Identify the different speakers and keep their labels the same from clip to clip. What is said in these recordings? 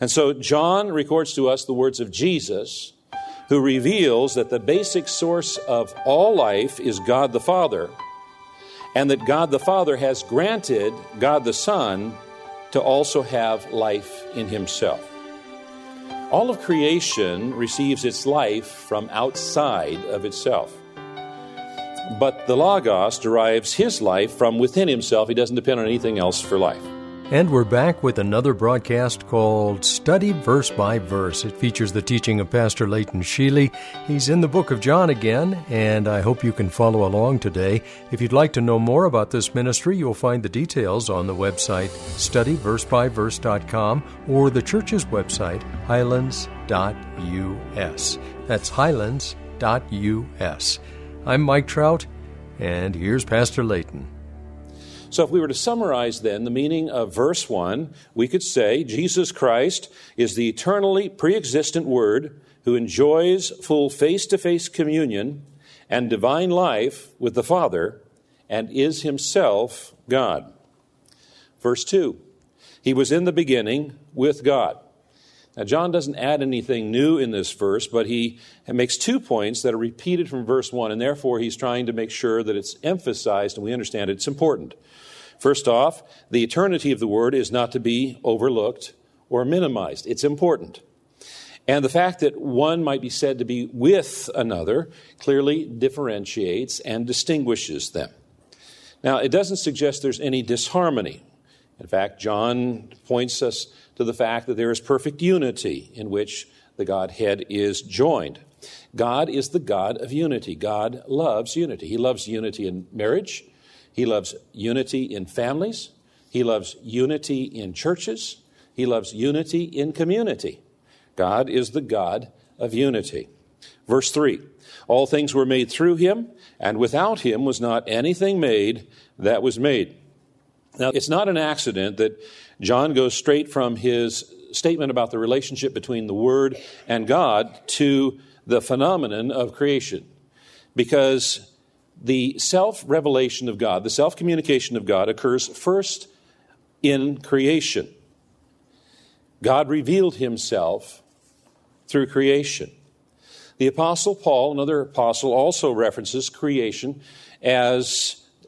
Speaker 1: And so John records to us the words of Jesus, who reveals that the basic source of all life is God the Father, and that God the Father has granted God the Son to also have life in himself. All of creation receives its life from outside of itself. But the Logos derives his life from within himself. He doesn't depend on anything else for life.
Speaker 2: And we're back with another broadcast called Study Verse by Verse. It features the teaching of Pastor Leighton Sheely. He's in the book of John again, and I hope you can follow along today. If you'd like to know more about this ministry, you'll find the details on the website studyversebyverse.com or the church's website, highlands.us. That's highlands.us. I'm Mike Trout, and here's Pastor Leighton.
Speaker 1: So, if we were to summarize then the meaning of verse 1, we could say Jesus Christ is the eternally pre existent Word who enjoys full face to face communion and divine life with the Father and is himself God. Verse 2 He was in the beginning with God. Now, John doesn't add anything new in this verse, but he makes two points that are repeated from verse 1, and therefore he's trying to make sure that it's emphasized and we understand it's important. First off, the eternity of the Word is not to be overlooked or minimized, it's important. And the fact that one might be said to be with another clearly differentiates and distinguishes them. Now, it doesn't suggest there's any disharmony. In fact, John points us to the fact that there is perfect unity in which the Godhead is joined. God is the God of unity. God loves unity. He loves unity in marriage. He loves unity in families. He loves unity in churches. He loves unity in community. God is the God of unity. Verse 3 All things were made through him, and without him was not anything made that was made. Now, it's not an accident that John goes straight from his statement about the relationship between the Word and God to the phenomenon of creation. Because the self revelation of God, the self communication of God, occurs first in creation. God revealed himself through creation. The Apostle Paul, another apostle, also references creation as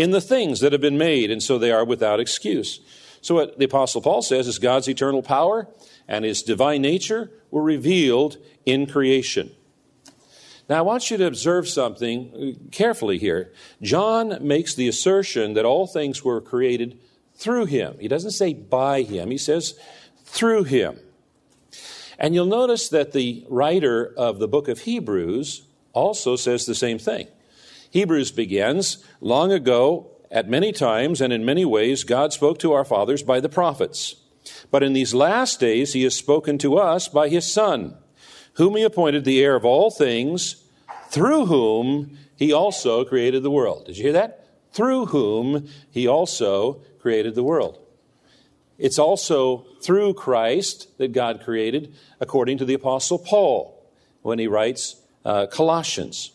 Speaker 1: in the things that have been made, and so they are without excuse. So, what the Apostle Paul says is God's eternal power and his divine nature were revealed in creation. Now, I want you to observe something uh, carefully here. John makes the assertion that all things were created through him. He doesn't say by him, he says through him. And you'll notice that the writer of the book of Hebrews also says the same thing. Hebrews begins long ago, at many times and in many ways, God spoke to our fathers by the prophets. But in these last days, he has spoken to us by his Son, whom he appointed the heir of all things, through whom he also created the world. Did you hear that? Through whom he also created the world. It's also through Christ that God created, according to the Apostle Paul when he writes uh, Colossians.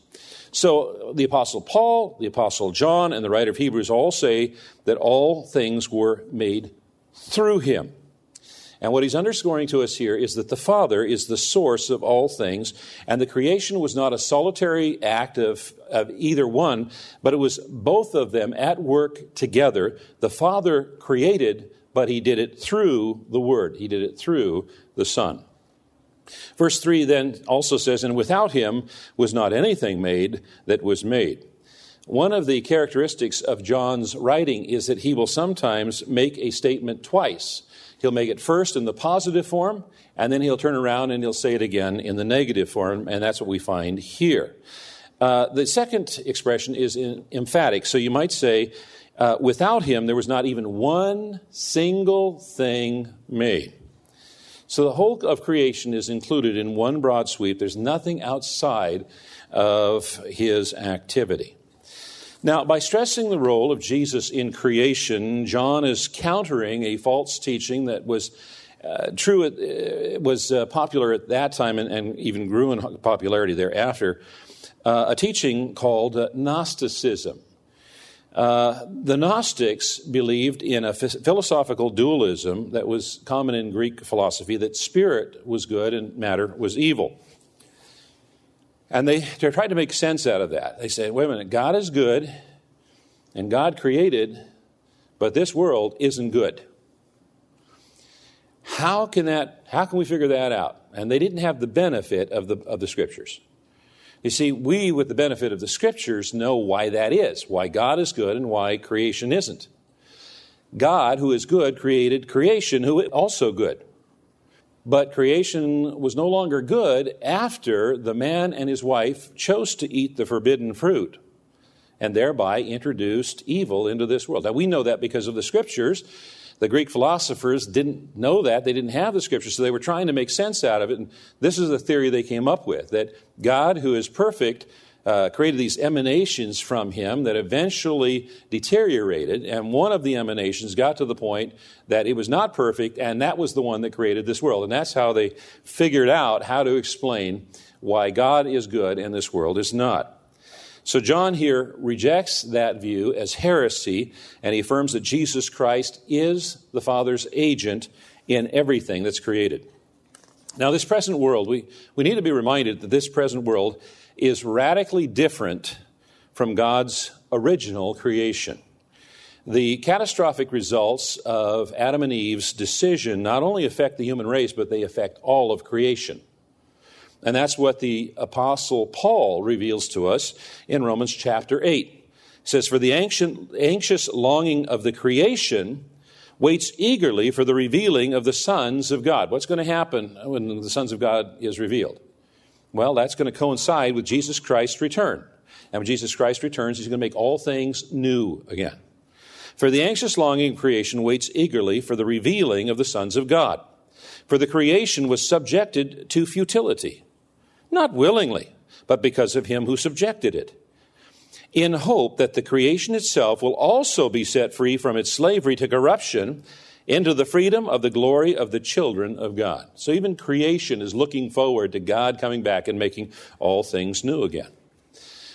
Speaker 1: So the Apostle Paul, the Apostle John, and the writer of Hebrews all say that all things were made through him. And what he's underscoring to us here is that the Father is the source of all things, and the creation was not a solitary act of, of either one, but it was both of them at work together. The Father created, but he did it through the Word, he did it through the Son. Verse 3 then also says, And without him was not anything made that was made. One of the characteristics of John's writing is that he will sometimes make a statement twice. He'll make it first in the positive form, and then he'll turn around and he'll say it again in the negative form, and that's what we find here. Uh, the second expression is emphatic. So you might say, uh, without him, there was not even one single thing made. So the whole of creation is included in one broad sweep. There's nothing outside of his activity. Now, by stressing the role of Jesus in creation, John is countering a false teaching that was uh, true, it, uh, was uh, popular at that time and, and, even grew in popularity thereafter, uh, a teaching called uh, Gnosticism. Uh, the Gnostics believed in a philosophical dualism that was common in Greek philosophy that spirit was good and matter was evil. And they, they tried to make sense out of that. They said, wait a minute, God is good and God created, but this world isn't good. How can that how can we figure that out? And they didn't have the benefit of the of the scriptures. You see, we, with the benefit of the scriptures, know why that is, why God is good and why creation isn't. God, who is good, created creation, who is also good. But creation was no longer good after the man and his wife chose to eat the forbidden fruit and thereby introduced evil into this world. Now, we know that because of the scriptures. The Greek philosophers didn't know that. They didn't have the scriptures, so they were trying to make sense out of it. And this is the theory they came up with that God, who is perfect, uh, created these emanations from him that eventually deteriorated. And one of the emanations got to the point that it was not perfect, and that was the one that created this world. And that's how they figured out how to explain why God is good and this world is not. So John here rejects that view as heresy, and he affirms that Jesus Christ is the Father's agent in everything that's created. Now, this present world, we, we need to be reminded that this present world is radically different from God's original creation. The catastrophic results of Adam and Eve's decision not only affect the human race, but they affect all of creation. And that's what the Apostle Paul reveals to us in Romans chapter 8. It says, For the anxious longing of the creation waits eagerly for the revealing of the sons of God. What's going to happen when the sons of God is revealed? Well, that's going to coincide with Jesus Christ's return. And when Jesus Christ returns, he's going to make all things new again. For the anxious longing of creation waits eagerly for the revealing of the sons of God. For the creation was subjected to futility not willingly, but because of him who subjected it, in hope that the creation itself will also be set free from its slavery to corruption into the freedom of the glory of the children of God. So even creation is looking forward to God coming back and making all things new again.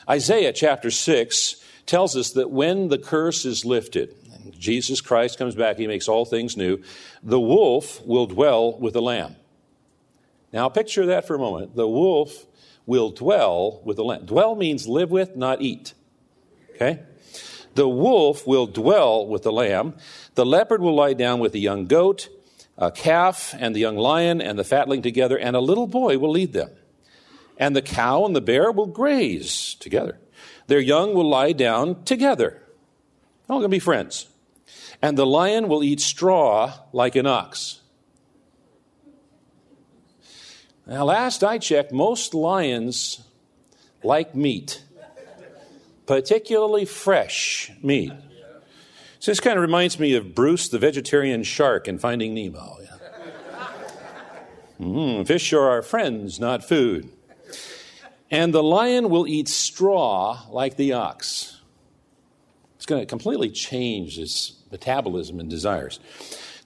Speaker 1: Isaiah chapter 6 tells us that when the curse is lifted, Jesus Christ comes back, he makes all things new, the wolf will dwell with the lamb. Now, picture that for a moment. The wolf will dwell with the lamb. Dwell means live with, not eat. Okay? The wolf will dwell with the lamb. The leopard will lie down with the young goat, a calf and the young lion and the fatling together, and a little boy will lead them. And the cow and the bear will graze together. Their young will lie down together. They're all going to be friends. And the lion will eat straw like an ox. Now, last I checked, most lions like meat, particularly fresh meat. So this kind of reminds me of Bruce, the vegetarian shark, in Finding Nemo. Mm, fish are our friends, not food. And the lion will eat straw like the ox. It's going to completely change its metabolism and desires.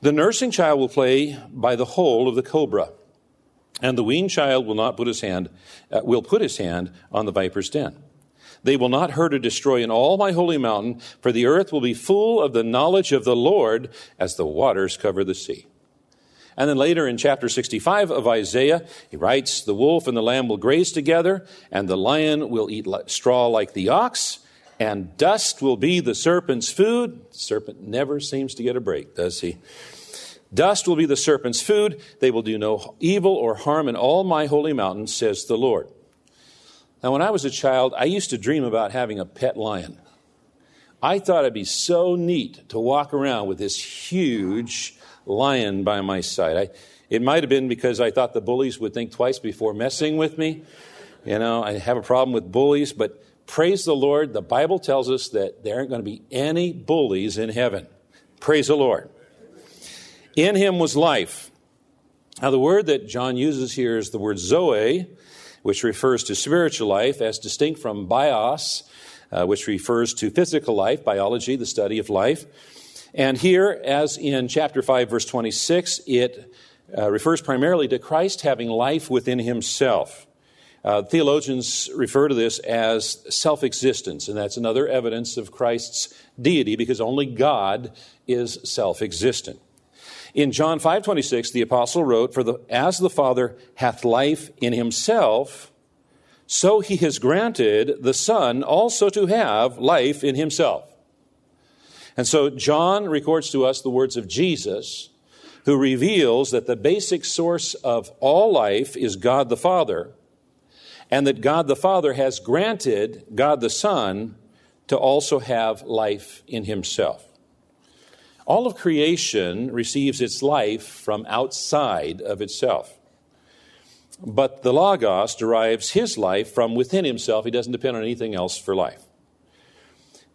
Speaker 1: The nursing child will play by the hole of the cobra. And the weaned child will not put his hand, uh, will put his hand on the viper's den. They will not hurt or destroy in all my holy mountain, for the earth will be full of the knowledge of the Lord as the waters cover the sea. And then later in chapter 65 of Isaiah, he writes, The wolf and the lamb will graze together, and the lion will eat straw like the ox, and dust will be the serpent's food. The serpent never seems to get a break, does he? Dust will be the serpent's food. They will do no evil or harm in all my holy mountains, says the Lord. Now, when I was a child, I used to dream about having a pet lion. I thought it'd be so neat to walk around with this huge lion by my side. I, it might have been because I thought the bullies would think twice before messing with me. You know, I have a problem with bullies, but praise the Lord, the Bible tells us that there aren't going to be any bullies in heaven. Praise the Lord. In him was life. Now, the word that John uses here is the word zoe, which refers to spiritual life, as distinct from bios, uh, which refers to physical life, biology, the study of life. And here, as in chapter 5, verse 26, it uh, refers primarily to Christ having life within himself. Uh, theologians refer to this as self existence, and that's another evidence of Christ's deity because only God is self existent. In John 5:26 the apostle wrote for the as the father hath life in himself so he has granted the son also to have life in himself. And so John records to us the words of Jesus who reveals that the basic source of all life is God the Father and that God the Father has granted God the Son to also have life in himself. All of creation receives its life from outside of itself. But the Logos derives his life from within himself. He doesn't depend on anything else for life.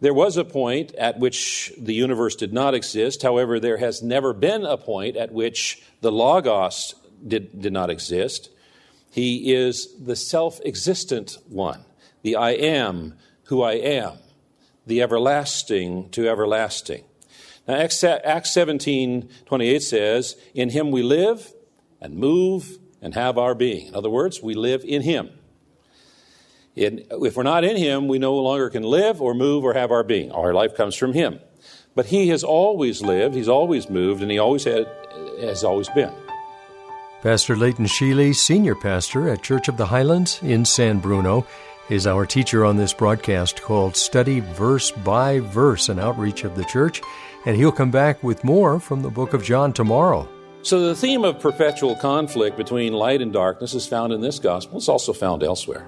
Speaker 1: There was a point at which the universe did not exist. However, there has never been a point at which the Logos did, did not exist. He is the self existent one, the I am who I am, the everlasting to everlasting. Now, Acts 17 28 says, In him we live and move and have our being. In other words, we live in him. In, if we're not in him, we no longer can live or move or have our being. Our life comes from him. But he has always lived, he's always moved, and he always had, has always been.
Speaker 2: Pastor Leighton Sheely, senior pastor at Church of the Highlands in San Bruno, is our teacher on this broadcast called Study Verse by Verse, an outreach of the church and he'll come back with more from the book of John tomorrow.
Speaker 1: So, the theme of perpetual conflict between light and darkness is found in this gospel. It's also found elsewhere.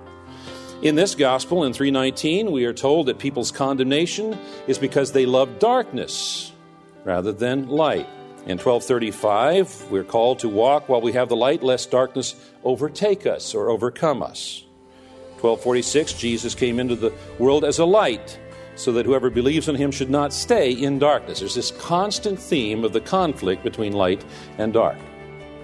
Speaker 1: In this gospel, in 319, we are told that people's condemnation is because they love darkness rather than light. In 1235, we're called to walk while we have the light, lest darkness overtake us or overcome us. 1246, Jesus came into the world as a light so that whoever believes in him should not stay in darkness. There's this constant theme of the conflict between light and dark.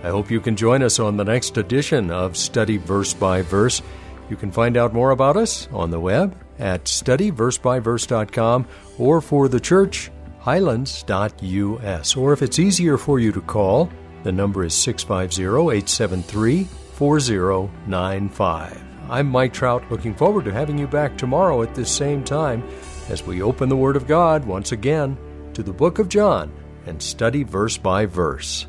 Speaker 2: I hope you can join us on the next edition of Study Verse by Verse. You can find out more about us on the web at studyversebyverse.com or for the church, highlands.us. Or if it's easier for you to call, the number is 650 873 4095. I'm Mike Trout, looking forward to having you back tomorrow at this same time as we open the Word of God once again to the book of John and study verse by verse.